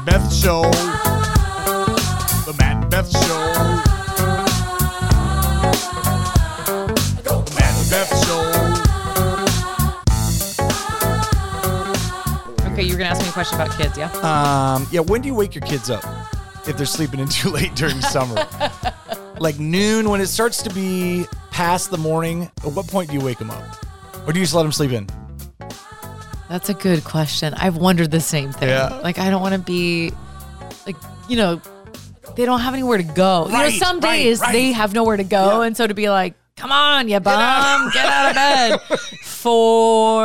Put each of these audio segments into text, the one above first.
and Beth Show. The Matt and Beth Show. The Matt and Beth Show. Okay, you were gonna ask me a question about kids, yeah? Um, yeah, when do you wake your kids up if they're sleeping in too late during summer? like noon when it starts to be past the morning. At what point do you wake them up, or do you just let them sleep in? That's a good question. I've wondered the same thing. Yeah. Like I don't want to be like, you know, they don't have anywhere to go. you know, some right, days right. they have nowhere to go. Yeah. And so to be like, come on, you bum, out. get out of bed. For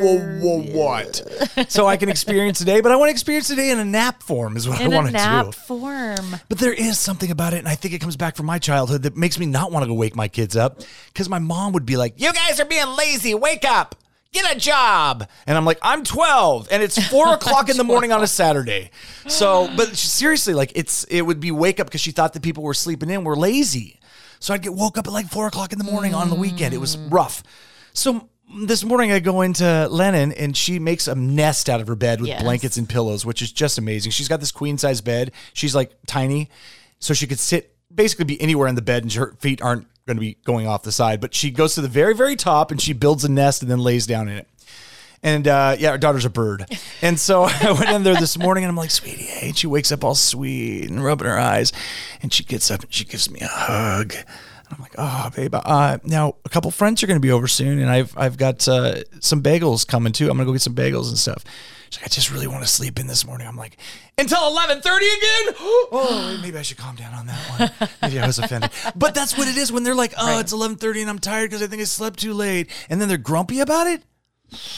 Whoa, whoa, what? so I can experience today, but I want to experience today in a nap form is what in I want to do. nap form. But there is something about it, and I think it comes back from my childhood that makes me not want to go wake my kids up because my mom would be like, "You guys are being lazy. Wake up." Get a job. And I'm like, I'm 12 and it's four o'clock in the morning on a Saturday. So, but seriously, like it's, it would be wake up because she thought that people were sleeping in were lazy. So I'd get woke up at like four o'clock in the morning on the weekend. It was mm. rough. So this morning I go into Lennon and she makes a nest out of her bed with Yes. blankets and pillows, which is just amazing. She's got this queen size bed. She's like tiny, so she could sit basically be anywhere in the bed and her feet aren't going to be going off the side. But she goes to the very, very top and she builds a nest and then lays down in it. And uh, yeah, our daughter's a bird. And so I went in there this morning and I'm like, sweetie, hey. And she wakes up all sweet and rubbing her eyes. And she gets up and she gives me a hug. I'm like, oh, babe. Uh, now, a couple friends are going to be over soon. And I've, I've got uh, some bagels coming too. I'm going to go get some bagels and stuff. She's like, I just really want to sleep in this morning. I'm like, until 11:30 again? Oh, maybe I should calm down on that one. Maybe I was offended. But that's what it is when they're like, oh, it's 11:30 and I'm tired because I think I slept too late. And then they're grumpy about it.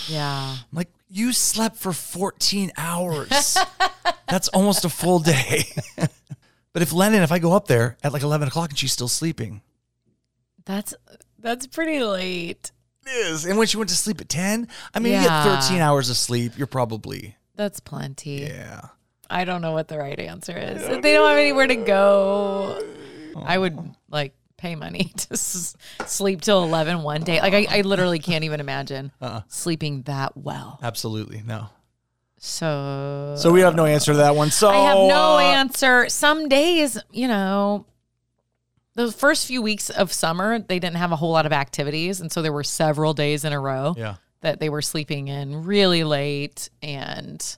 Yeah. I'm like, you slept for 14 hours. That's almost a full day. but if Lennon, if I go up there at like 11 o'clock and she's still sleeping, That's that's pretty late. it is. And when she went to sleep at 10, I mean, you Yeah. get 13 hours of sleep. You're probably, That's plenty. yeah. I don't know what the right answer is. If they don't have anywhere to go, I would like pay money to s- sleep till 11 one day. Like, I, I literally can't even imagine Uh-uh. sleeping that well. Absolutely. No. So, So we have no answer to that one. So I have no uh, answer. Some days, you know, the first few weeks of summer, they didn't have a whole lot of activities. And so there were several days in a row Yeah. that they were sleeping in really late and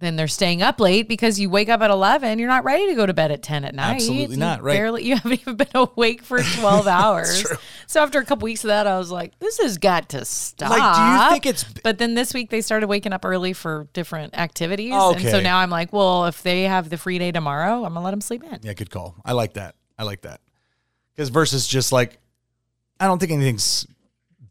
then they're staying up late because you wake up at 11 you're not ready to go to bed at 10 at night Absolutely You not, right. barely you haven't even been awake for 12 hours so after a couple weeks of that i was like this has got to stop Like, do you think it's- but then this week they started waking up early for different activities and so now i'm like well if they have the free day tomorrow i'm gonna let them sleep in Yeah, good call. I like that. I like that. Because versus just like, I don't think anything's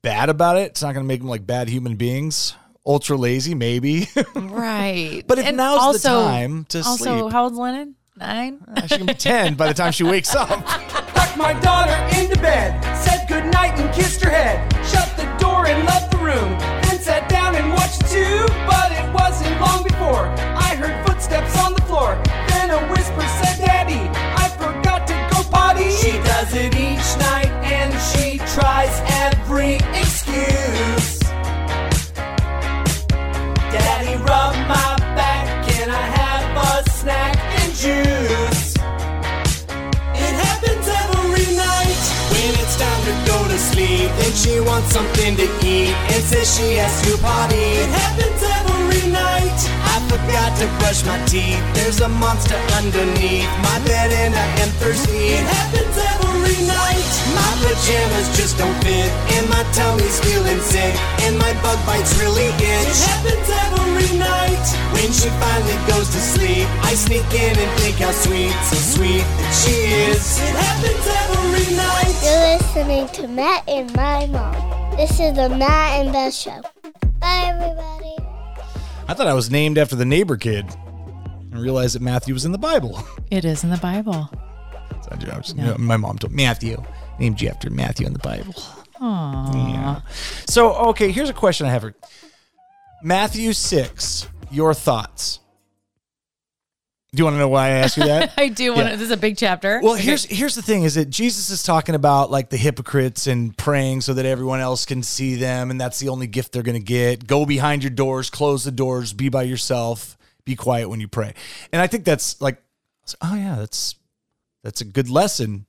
bad about it. It's not going to make them like bad human beings. Ultra lazy, maybe. right But if And now's the time to also sleep. how old's lennon nine uh, she can be 10 by the time she wakes up. Tucked my daughter into bed, said goodnight and kissed her head, shut the door and left the room, then sat down and watched the tube. But it wasn't long before she wants something to eat and says she has to potty. It happens every night. Forgot to brush my teeth. There's a monster underneath my bed and I am thirsty. It happens every night. My pajamas just don't fit and my tummy's feeling sick and my bug bites really itch. It happens every night when she finally goes to sleep. I sneak in and think how sweet, so sweet that she is. It happens every night. You're listening to Matt and my mom. This is the Matt and Beth Show. Bye, everybody. I thought I was named after the neighbor kid. I realized that Matthew was in the Bible. it is in the bible So I was- My mom told Matthew named you after Matthew in the Bible. Aww. Yeah. So okay, here's a question I have for Matthew six. Your thoughts? Do you want to know why I asked you that? I do want to. Yeah. This is a big chapter. Well, here's here's the thing: is that Jesus is talking about like the hypocrites and praying so that everyone else can see them, and that's the only gift they're going to get. Go behind your doors, close the doors, be by yourself, be quiet when you pray. And I think that's like, oh yeah, that's that's a good lesson.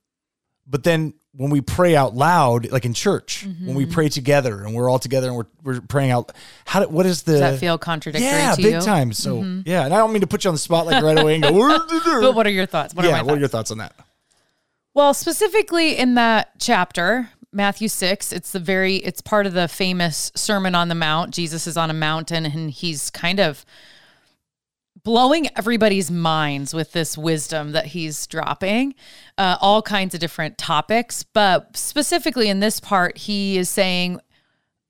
But then when we pray out loud, like in church, when we mm-hmm. pray together and we're all together and we're, we're praying out, how do, what is the Does that feel contradictory yeah, to big you? time. So mm-hmm. yeah, and I don't mean to put you on the spot like right away and go. But what are your thoughts? What are yeah, my what are your thoughts on that? Well, specifically in that chapter, Matthew 6, it's the very it's part of the famous Sermon on the Mount. Jesus is on a mountain and he's kind of blowing everybody's minds with this wisdom that he's dropping, uh, all kinds of different topics. But specifically in this part, he is saying,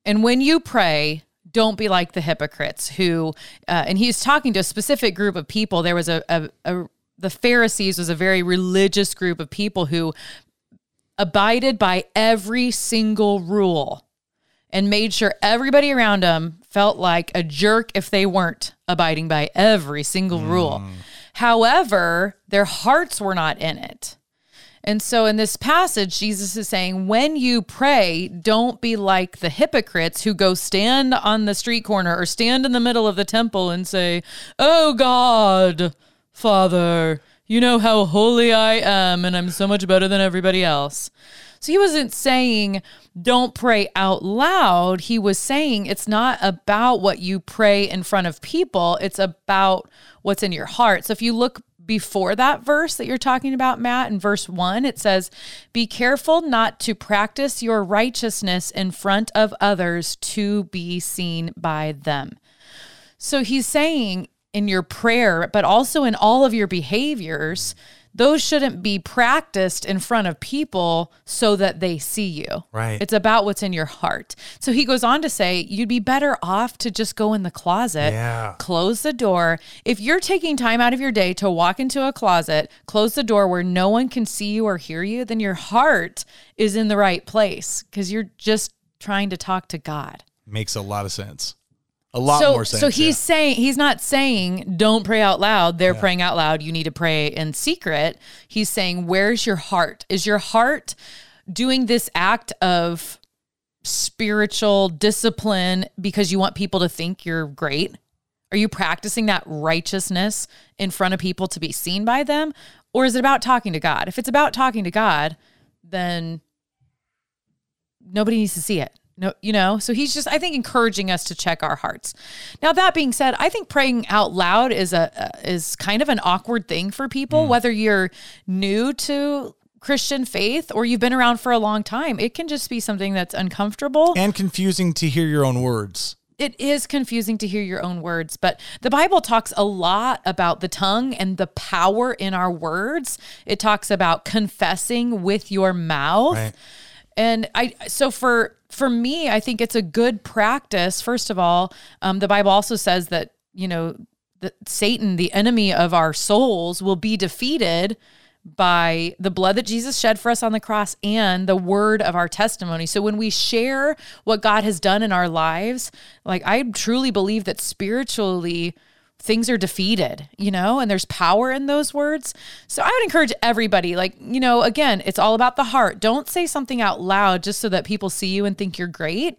and when you pray, don't be like the hypocrites who, uh, and he's talking to a specific group of people. There was a, a, a, the Pharisees was a very religious group of people who abided by every single rule and made sure everybody around them felt like a jerk if they weren't abiding by every single rule. Mm. However, their hearts were not in it. And so in this passage, Jesus is saying, when you pray, don't be like the hypocrites who go stand on the street corner or stand in the middle of the temple and say, Oh God, Father, you know how holy I am, and I'm so much better than everybody else. So he wasn't saying don't pray out loud. He was saying it's not about what you pray in front of people, it's about what's in your heart. So if you look before that verse that you're talking about, Matt, in verse one, it says, Be careful not to practice your righteousness in front of others to be seen by them. So he's saying in your prayer, but also in all of your behaviors, those shouldn't be practiced in front of people so that they see you. Right. It's about what's in your heart. So he goes on to say, you'd be better off to just go in the closet, Yeah. close the door. If you're taking time out of your day to walk into a closet, close the door where no one can see you or hear you, then your heart is in the right place because you're just trying to talk to God Makes a lot of sense. A lot so, more sense. So he's yeah. saying he's not saying don't pray out loud. They're praying out loud. You need to pray in secret. He's saying where's your heart? Is your heart doing this act of spiritual discipline because you want people to think you're great? Are you practicing that righteousness in front of people to be seen by them? Or is it about talking to God? If it's about talking to God, then nobody needs to see it. No, you know, so he's just, I think, encouraging us to check our hearts. Now, that being said, I think praying out loud is a uh, is kind of an awkward thing for people, whether you're new to Christian faith or you've been around for a long time. It can just be something that's uncomfortable and confusing to hear your own words. it is confusing to hear your own words, but the Bible talks a lot about the tongue and the power in our words. It talks about confessing with your mouth. Right. And I so for for me, I think it's a good practice. First of all, um, the Bible also says that you know that Satan, the enemy of our souls, will be defeated by the blood that Jesus shed for us on the cross and the word of our testimony. So when we share what God has done in our lives, like I truly believe that spiritually things are defeated, you know, and there's power in those words. So I would encourage everybody, like, you know, again, it's all about the heart. Don't say something out loud just so that people see you and think you're great.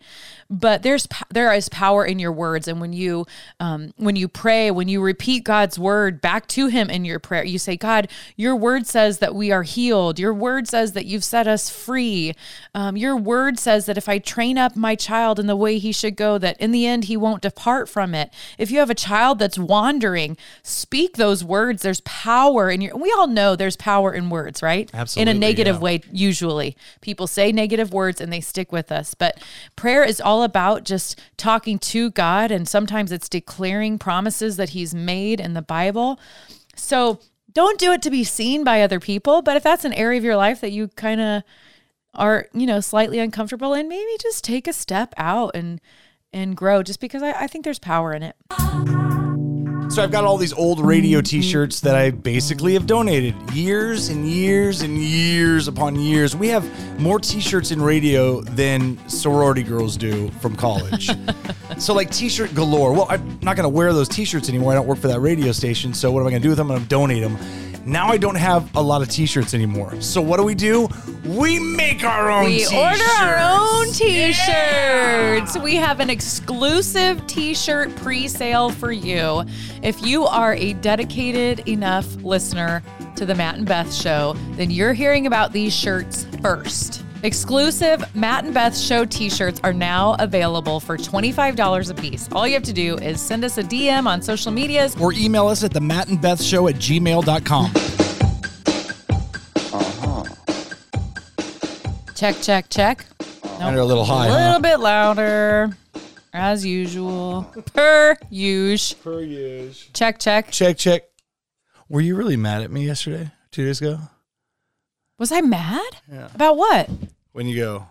But there's there is power in your words, and when you um, when you pray, when you repeat God's word back to Him in your prayer, you say, "God, Your word says that we are healed. Your word says that you've set us free. Um, your word says that if I train up my child in the way he should go, that in the end he won't depart from it. If you have a child that's wandering, speak those words. There's power in your. We all know there's power in words, right? Absolutely, In a negative yeah. way, usually people say negative words and they stick with us. But prayer is all about just talking to God, and sometimes it's declaring promises that He's made in the Bible. So don't do it to be seen by other people. But if that's an area of your life that you kind of are, you know, slightly uncomfortable in, maybe just take a step out and and grow. Just because I, I think there's power in it. So I've got all these old radio T-shirts that I basically have donated years and years and years upon years. We have more T-shirts in radio than sorority girls do from college. so like T-shirt galore. Well, I'm not going to wear those T-shirts anymore. I don't work for that radio station. So what am I going to do with them? I'm going to donate them. Now I don't have a lot of T-shirts anymore. So what do we do? We make our own. We t-shirts. order our own t-shirts. We have an exclusive t-shirt pre-sale for you. If you are a dedicated enough listener to the Matt and Beth show, then you're hearing about these shirts first. Exclusive Matt and Beth show t-shirts are now available for $25 a piece. All you have to do is send us a DM on social medias Or email us at the Matt and Beth Show at gmail.com. Uh-huh. Check, check, check. And they're a little high. A huh? little bit louder, as usual. Per use. Per use. Check, check. Check, check. Were you really mad at me yesterday, two days ago? Was I mad? About what? When you go.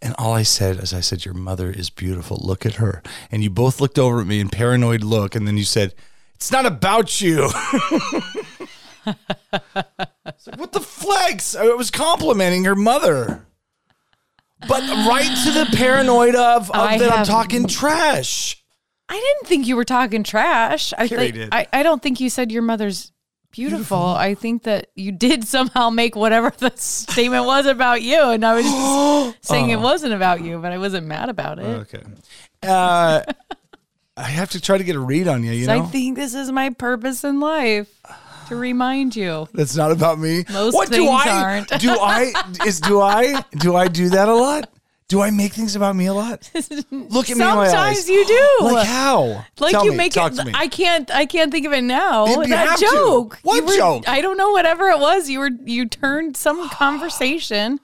And all I said is, I said, Your mother is beautiful. Look at her. And you both looked over at me in paranoid look. And then you said, It's not about you. Like, what the flex? I was complimenting her mother. But right to the paranoid of, of that I'm talking trash. I didn't think you were talking trash. I think. I, I don't think you said your mother's beautiful. I think that you did somehow make whatever the statement was about you, and I was just saying it wasn't about you, but I wasn't mad about it. Okay. Uh, I have to try to get a read on you, you So know? I think this is my purpose in life to remind you. That's not about me. Most what do things I aren't. do? I is do I do I do that a lot? Do I make things about me a lot? Look at me in my eyes. Sometimes you do. Like how? Like Tell you me, make talk it. I can't. I can't think of it now. That have to. joke. What were- joke? I don't know. Whatever it was, you were. You turned some conversation.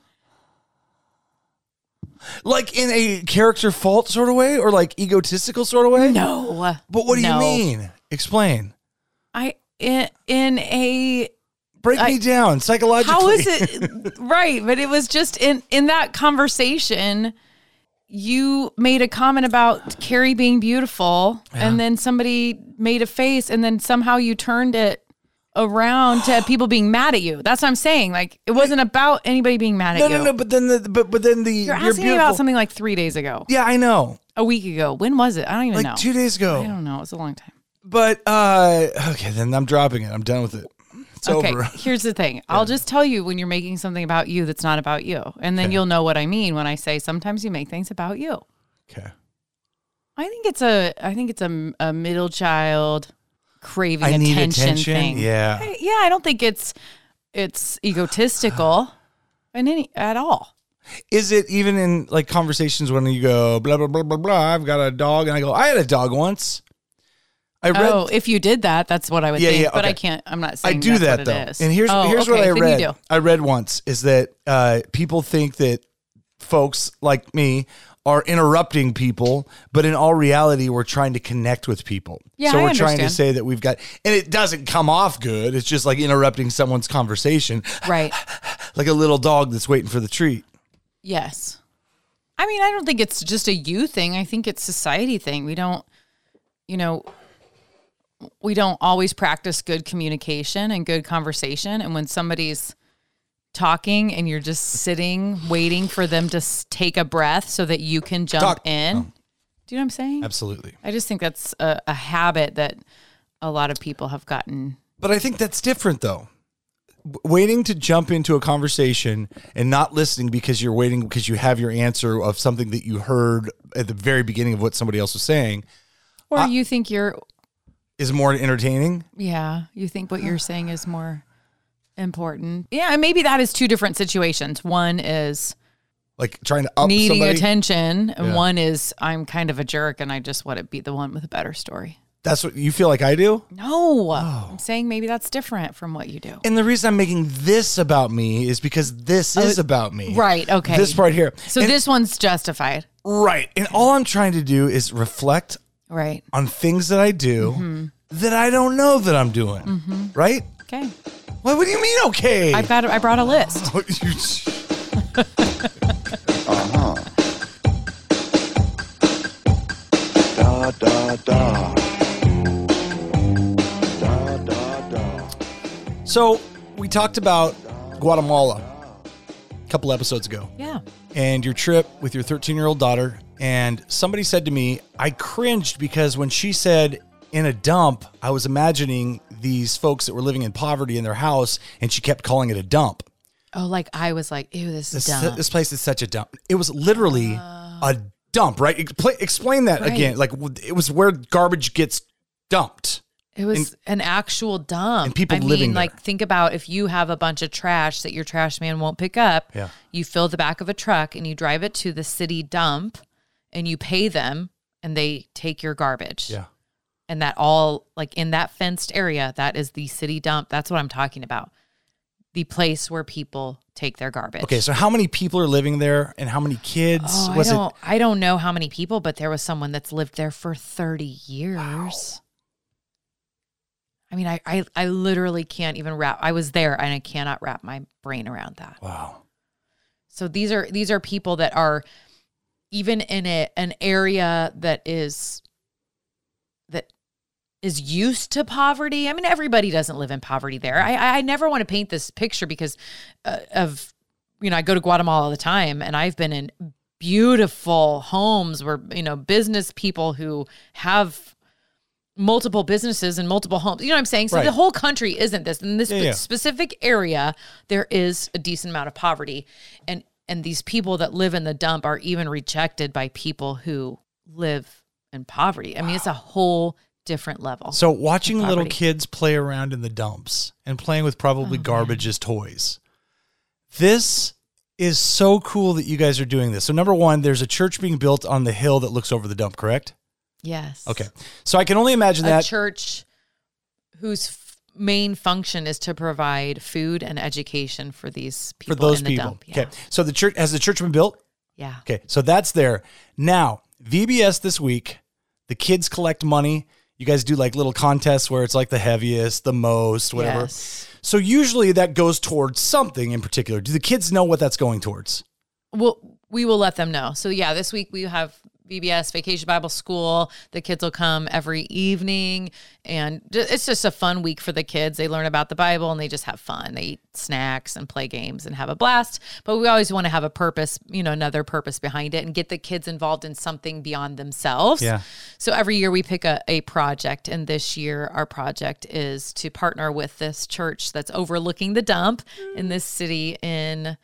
like in a character fault sort of way, or like egotistical sort of way. No. But what do No. you mean? Explain. I in in a Break me down psychologically. how is it right? But it was just in in that conversation. You made a comment about Carrie being beautiful, and then somebody made a face, and then somehow you turned it around to people being mad at you. That's what I'm saying. Like it wasn't about anybody being mad no, at you. no, no. no. But then the but but then the You're you're asking beautiful. about something like three days ago, Yeah, I know. a week ago. When was it? I don't even Like know. two days ago. I don't know. It was a long time. But uh okay, then I'm dropping it. I'm done with it. It's okay, over. here's the thing. I'll just tell you when you're making something about you that's not about you, and then you'll know what I mean when I say sometimes you make things about you. Okay. I think it's a I think it's a, a middle child craving attention, attention. thing. Yeah. I- yeah. I don't think it's it's egotistical in any at all. Is it even in like conversations when you go blah blah blah blah blah? I've got a dog, and I go, I had a dog once. I read. oh, if you did that, that's what I would Yeah, think. yeah, But I can't. I'm not saying I do that though, and here's Oh, here's what I read. I read once is that uh, people think that folks like me are interrupting people, but in all reality, we're trying to connect with people. Yeah, so we're trying to say that we've got, and it doesn't come off good. It's just like interrupting someone's conversation, Right. like a little dog that's waiting for the treat. Yes. I mean, I don't think it's just a you thing. I think it's society thing. We don't, you know, we don't always practice good communication and good conversation. And when somebody's talking and you're just sitting waiting for them to s- take a breath so that you can jump Talk. in. Oh. Do you know what I'm saying? Absolutely. I just think that's a, a habit that a lot of people have gotten. But I think that's different though. W- Waiting to jump into a conversation and not listening because you're waiting because you have your answer of something that you heard at the very beginning of what somebody else was saying Or you think you're, is more entertaining. yeah, you think what you're saying is more important. Yeah, and maybe that is two different situations. One is Like trying to up needing somebody. attention, and Yeah. one is I'm kind of a jerk and I just want to be the one with a better story. That's what you feel like I do. No, Oh. I'm saying maybe that's different from what you do. And the reason I'm making this about me is because this oh, is about me. Oh, Right. Okay. This part here. so And- this one's justified. right. And all I'm trying to do is reflect Right. on things that I do Mm-hmm. that I don't know that I'm doing. Right? Okay. What, what do you mean okay? I've got. I brought a list. uh-huh. Da da da. Da da da. So we talked about Guatemala a couple episodes ago Yeah. and your trip with your 13 year old daughter. And somebody said to me, I cringed because when she said in a dump, I was imagining these folks that were living in poverty in their house and she kept calling it a dump. Oh, like I was like, ew, this is This, dumb. this place is such a dump. It was literally oh. a dump, right? Expl- explain that Right. again. Like w- it was where garbage gets dumped. It was an actual dump. and people I mean, living there. like think about if you have a bunch of trash that your trash man won't pick up. Yeah. You fill the back of a truck and you drive it to the city dump, and you pay them, and they take your garbage. Yeah. And that all like in that fenced area, that is the city dump. That's what I'm talking about. The place where people take their garbage. Okay, so how many people are living there, and how many kids? Oh, was I it? don't. I don't know how many people, but there was someone that's lived there for thirty years. I mean, I, I I literally can't even wrap. I was there, and I cannot wrap my brain around that. Wow. So these are these are people that are even in a, an area that is that is used to poverty. I mean, everybody doesn't live in poverty there. I I never want to paint this picture because uh, of you know I go to Guatemala all the time, and I've been in beautiful homes where you know business people who have multiple businesses and multiple homes. You know what I'm saying? So Right. the whole country isn't this. In this Yeah, yeah. specific area, there is a decent amount of poverty. And and these people that live in the dump are even rejected by people who live in poverty. I mean, it's a whole different level. So watching little kids play around in the dumps and playing with Oh, probably garbage as toys. This is so cool that you guys are doing this. So number one, there's a church being built on the hill that looks over the dump, correct? yes. Okay. So I can only imagine A that. church whose main function is to provide food and education for these people for those in the people. Yeah. Okay. So the church has the church been built? Yeah. Okay. So that's there. Now, VBS this week, the kids collect money. You guys do like little contests where it's like the heaviest, the most, whatever. Yes. So usually that goes towards something in particular. Do the kids know what that's going towards? Well, we will let them know. So yeah, this week we have VBS Vacation Bible School. The kids will come every evening, and it's just a fun week for the kids. They learn about the Bible and they just have fun. They eat snacks and play games and have a blast. But we always want to have a purpose, you know, another purpose behind it, and get the kids involved in something beyond themselves. Yeah. So every year we pick a, a project, and this year our project is to partner with this church that's overlooking the dump in this city in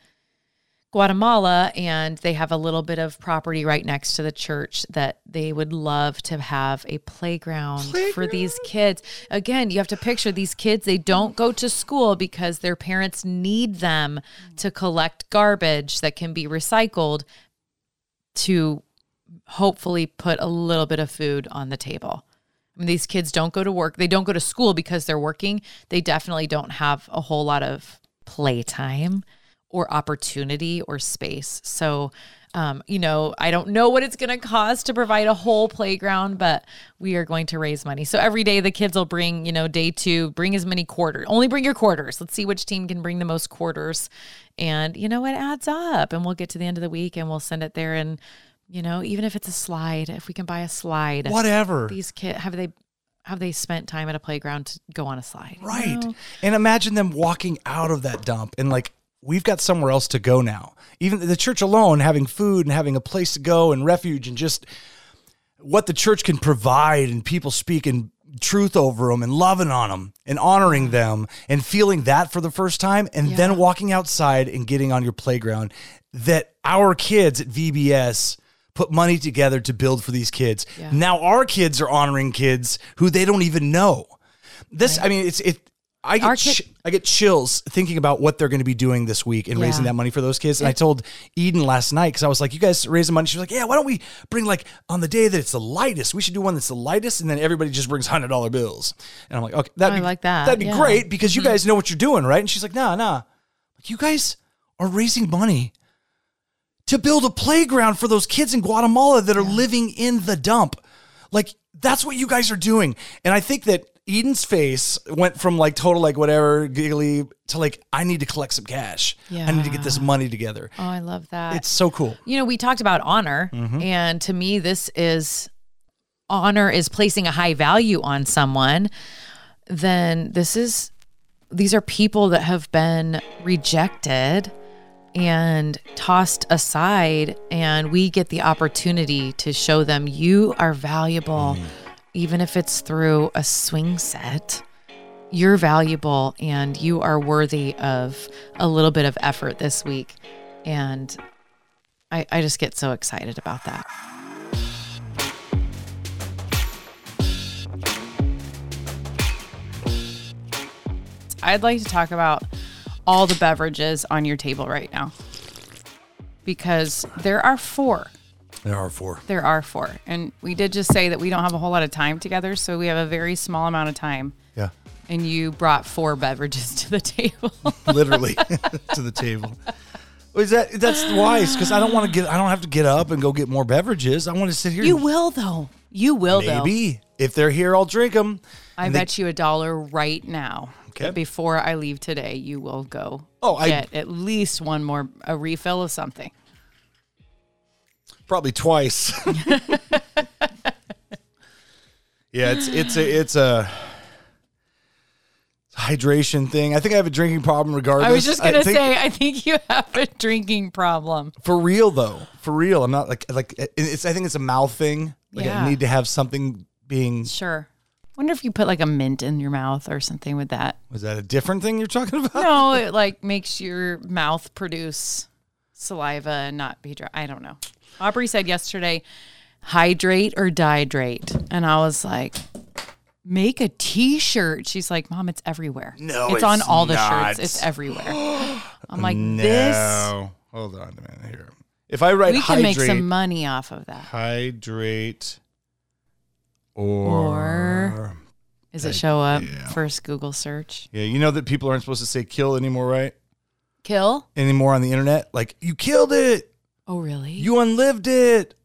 Guatemala, and they have a little bit of property right next to the church that they would love to have a playground, for these kids. Again, you have to picture these kids, they don't go to school because their parents need them to collect garbage that can be recycled to hopefully put a little bit of food on the table. I mean, these kids don't go to work. They don't go to school because they're working. They definitely don't have a whole lot of playtime or opportunity or space. So, um, you know, I don't know what it's going to cost to provide a whole playground, but we are going to raise money. So every day the kids will bring, you know, day two, bring as many quarters. Only bring your quarters. Let's see which team can bring the most quarters. And, you know, it adds up. And we'll get to the end of the week and we'll send it there. And, you know, even if it's a slide, if we can buy a slide, Whatever. these kids have they have they spent time at a playground to go on a slide? you Right. know? And imagine them walking out of that dump and like, we've got somewhere else to go now. Even the church alone, having food and having a place to go and refuge and just what the church can provide and people speaking truth over them and loving on them and honoring them and feeling that for the first time and then walking outside and getting on your playground that our kids at VBS put money together to build for these kids. Yeah. Now our kids are honoring kids who they don't even know. This I mean it's it I get kid- ch- I get chills thinking about what they're going to be doing this week and raising that money for those kids. And I told Eden last night because I was like, "You guys raising money?" She was like, "Yeah, why don't we bring like on the day that it's the lightest? We should do one that's the lightest, and then everybody just brings hundred dollar bills." And I'm like, "Okay, that'd be like that, That'd be yeah. great because you mm-hmm. guys know what you're doing, right?" And she's like, "Nah, nah, like you guys are raising money." To build a playground for those kids in Guatemala that are living in the dump. Like, that's what you guys are doing. And I think that Eden's face went from like total, like whatever, giggly to like, I need to collect some cash. Yeah. I need to get this money together. Oh, I love that. It's so cool. you know, we talked about honor, mm-hmm. and to me, this is honor is placing a high value on someone. Then this is these are people that have been rejected and tossed aside, and we get the opportunity to show them you are valuable, mm. Even if it's through a swing set. you're valuable and you are worthy of a little bit of effort this week. And I, I just get so excited about that. I'd like to talk about all the beverages on your table right now because there are four. There are four. There are four. And we did just say that we don't have a whole lot of time together. So we have a very small amount of time. Yeah. And you brought four beverages to the table. Literally to the table. Is that that's wise? Because I don't want to get. I don't have to get up and go get more beverages. I want to sit here. you will, though. You will, though. maybe if they're here, I'll drink them. I bet you a dollar right now. Okay. Before I leave today, you will go Oh, I- get at least one more, a refill of something. Probably twice. yeah, it's it's a it's a hydration thing. I think I have a drinking problem regardless. I was just going to think- say, I think you have a drinking problem. for real though. For real, I'm not like like it's. I think it's a mouth thing. Like Yeah. I need to have something being. Sure. Wonder if you put like a mint in your mouth or something with that. Was that a different thing you're talking about? No, it like makes your mouth produce saliva and not be dry. I don't know. Aubrey said yesterday, hydrate or dihydrate. And I was like, make a t-shirt. She's like, Mom, it's everywhere. No, it's on it's all the not. shirts. It's everywhere. I'm like, this No. Hold on a minute here. If I write we can make some money off of that. hydrate, or, Or- Does it show up yeah. first Google search? yeah, you know that people aren't supposed to say kill anymore, right? Kill? Anymore on the internet, like you killed it, Oh, really? you unlived it.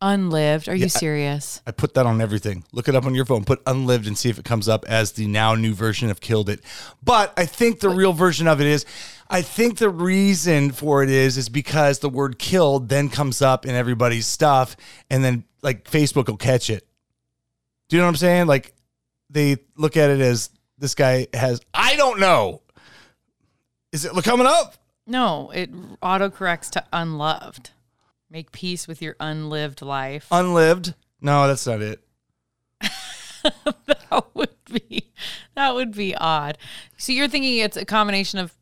Unlived. Are Yeah, you serious? I put that on everything. Look it up on your phone. Put unlived and see if it comes up as the now new version of killed it. But I think the real version of it is I think the reason for it is is because the word killed then comes up in everybody's stuff and then like Facebook will catch it. Do you know what I'm saying? Like they look at it as this guy has I don't know. Is it coming up? No, it autocorrects to unloved. Make peace with your unlived life. Unlived? No, that's not it. that would be that would be odd. So you're thinking it's a combination of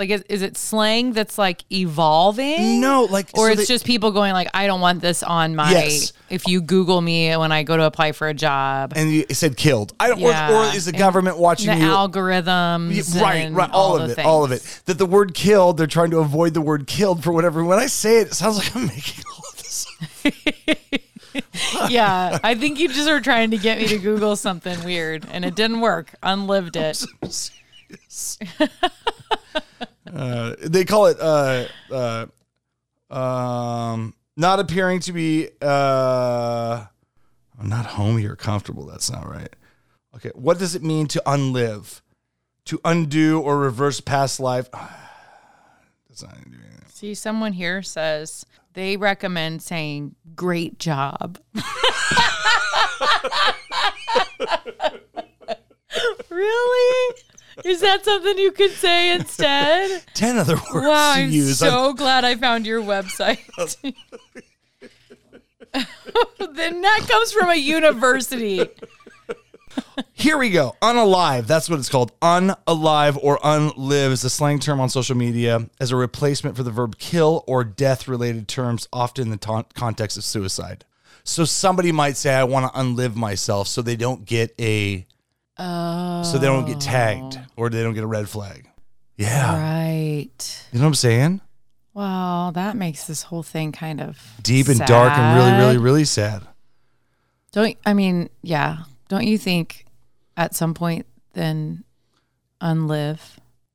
like is, is it slang that's like evolving? No, like Or so it's they- just people going like I don't want this on my Yes. if you google me when I go to apply for a job. and you it said killed. I don't Yeah. or, or is the And government watching the you? algorithms. Right, and right, all, the of it, all of it. That the word killed, they're trying to avoid the word killed for whatever. When I say it, it sounds like I'm making all of this. yeah, I think you just were trying to get me to Google something weird, and it didn't work. Unlived it. Uh, they call it uh, uh, um, not appearing to be uh, not homey or comfortable. That's not right. Okay, what does it mean to unlive? To undo or reverse past life? That's not doing anything. See, someone here says they recommend saying "great job." really? Is that something you could say instead? Ten other words Wow, I'm use. so glad I found your website. then that comes from a university. Here we go. Unalive. That's what it's called. Unalive or unlive is a slang term on social media as a replacement for the verb kill or death related terms, often in the ta- context of suicide. So somebody might say, I want to unlive myself so they don't get a. So they don't get oh. tagged or they don't get a red flag. Yeah. Right. You know what I'm saying? Well, that makes this whole thing kind of Deep and dark and really, really, really sad. Don't I mean, yeah. Don't you think at some point then unlive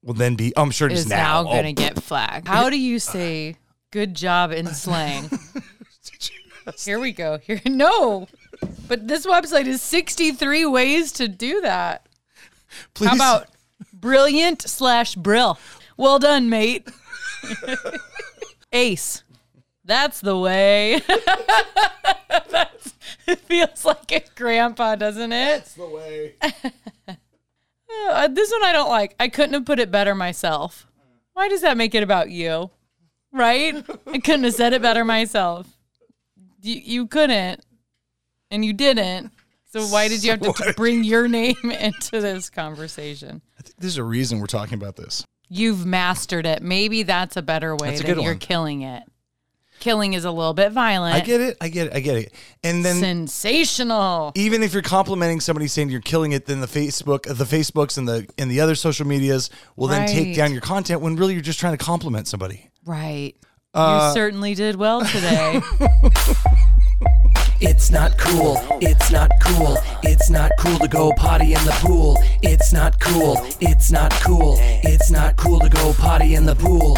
Will then be, I'm sure just now, now. gonna Oh, get flagged? How do you say good job in slang? Here we go. Here no. But this website is 63 ways to do that. please. How about brilliant slash brill? Well done, mate. Ace. That's the way. That's, it feels like a grandpa, doesn't it? That's the way. Uh, this one I don't like. I couldn't have put it better myself. Why does that make it about you? Right? I couldn't have said it better myself. You, you couldn't, and you didn't. So why did you have to bring your name into this conversation? I think there's a reason we're talking about this. You've mastered it. Maybe that's a better way That's a than good you're one. killing it. Killing is a little bit violent. I get it. I get it. I get it. And then Sensational. even if you're complimenting somebody saying you're killing it, then the Facebook, the Facebooks and the and the other social medias will then take down your content when really you're just trying to compliment somebody. Right. Uh, you certainly did well today. It's not cool. It's not cool. It's not cool to go potty in the pool. It's not cool. It's not cool. It's not cool to go potty in the pool.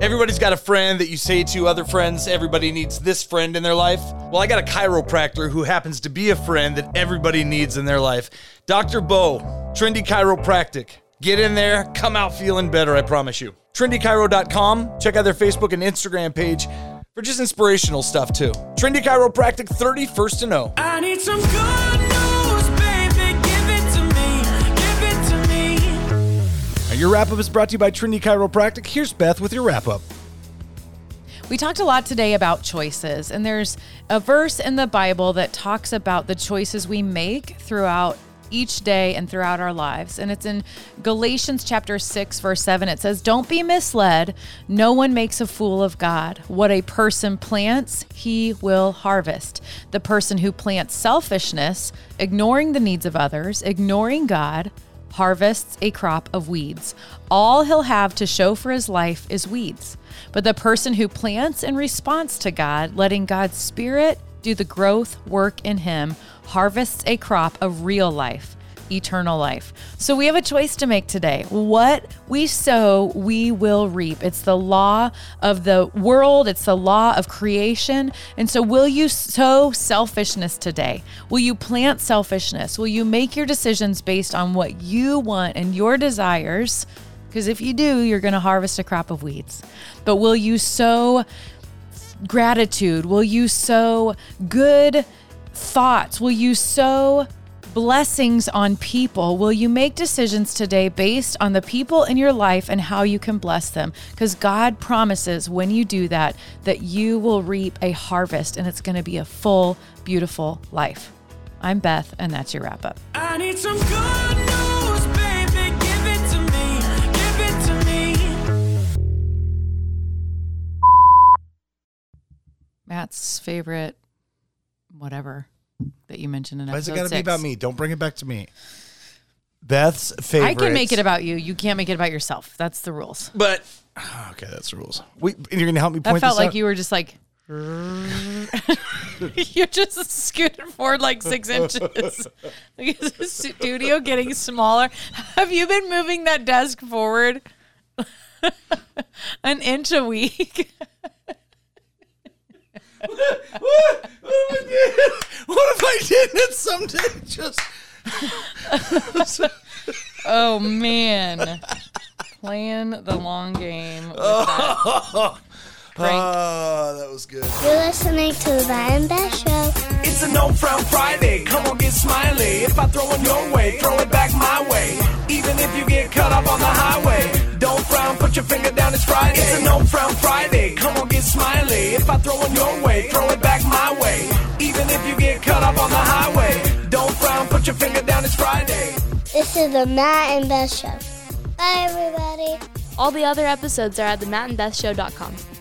Everybody's got a friend that you say to other friends, everybody needs this friend in their life. Well, I got a chiropractor who happens to be a friend that everybody needs in their life. Dr. Bo, Trendy Chiropractic. Get in there, come out feeling better, I promise you. TrendyChiro.com. Check out their Facebook and Instagram page for just inspirational stuff too. Trendy Chiropractic 31st to know. I need some good news, baby. Give it to me. Give it to me. Now, Your wrap up is brought to you by Trendy Chiropractic. Here's Beth with your wrap up. We talked a lot today about choices, and there's a verse in the Bible that talks about the choices we make throughout each day and throughout our lives. And it's in Galatians chapter 6 verse 7. It says, "Don't be misled. No one makes a fool of God. What a person plants, he will harvest. The person who plants selfishness, ignoring the needs of others, ignoring God, harvests a crop of weeds. All he'll have to show for his life is weeds. But the person who plants in response to God, letting God's Spirit do the growth work in him, harvests a crop of real life, eternal life. So we have a choice to make today. What we sow, we will reap. It's the law of the world, it's the law of creation. And so, will you sow selfishness today? Will you plant selfishness? Will you make your decisions based on what you want and your desires? Because if you do, you're going to harvest a crop of weeds. But will you sow gratitude? Will you sow good thoughts? Will you sow blessings on people? Will you make decisions today based on the people in your life and how you can bless them? Because God promises when you do that, that you will reap a harvest and it's going to be a full, beautiful life. I'm Beth, and that's your wrap up. Matt's favorite, whatever that you mentioned in Why episode it got to be about me? Don't bring it back to me. Beth's favorite. I can make it about you. You can't make it about yourself. That's the rules. But okay, that's the rules. And you're to help me That point felt this like out? you were just like. you just scooted forward like six inches. Like, is the studio getting smaller? Have you been moving that desk forward an inch a week? What, if I did? What if I didn't? It's someday just. Oh man, playing the long game. With that. Prank. Oh, that was good. You're listening to the Matt and Beth Show. It's a no frown Friday. Come on, get smiley. If I throw it your way, throw it back my way. Even if you get cut up on the highway, don't frown, put your finger down, it's Friday. It's a no frown Friday. Come on, get smiley. If I throw it your way, throw it back my way. Even if you get cut up on the highway, don't frown, put your finger down, it's Friday. This is the Matt and Beth Show. Bye, everybody. All the other episodes are at themattandbethshow.com.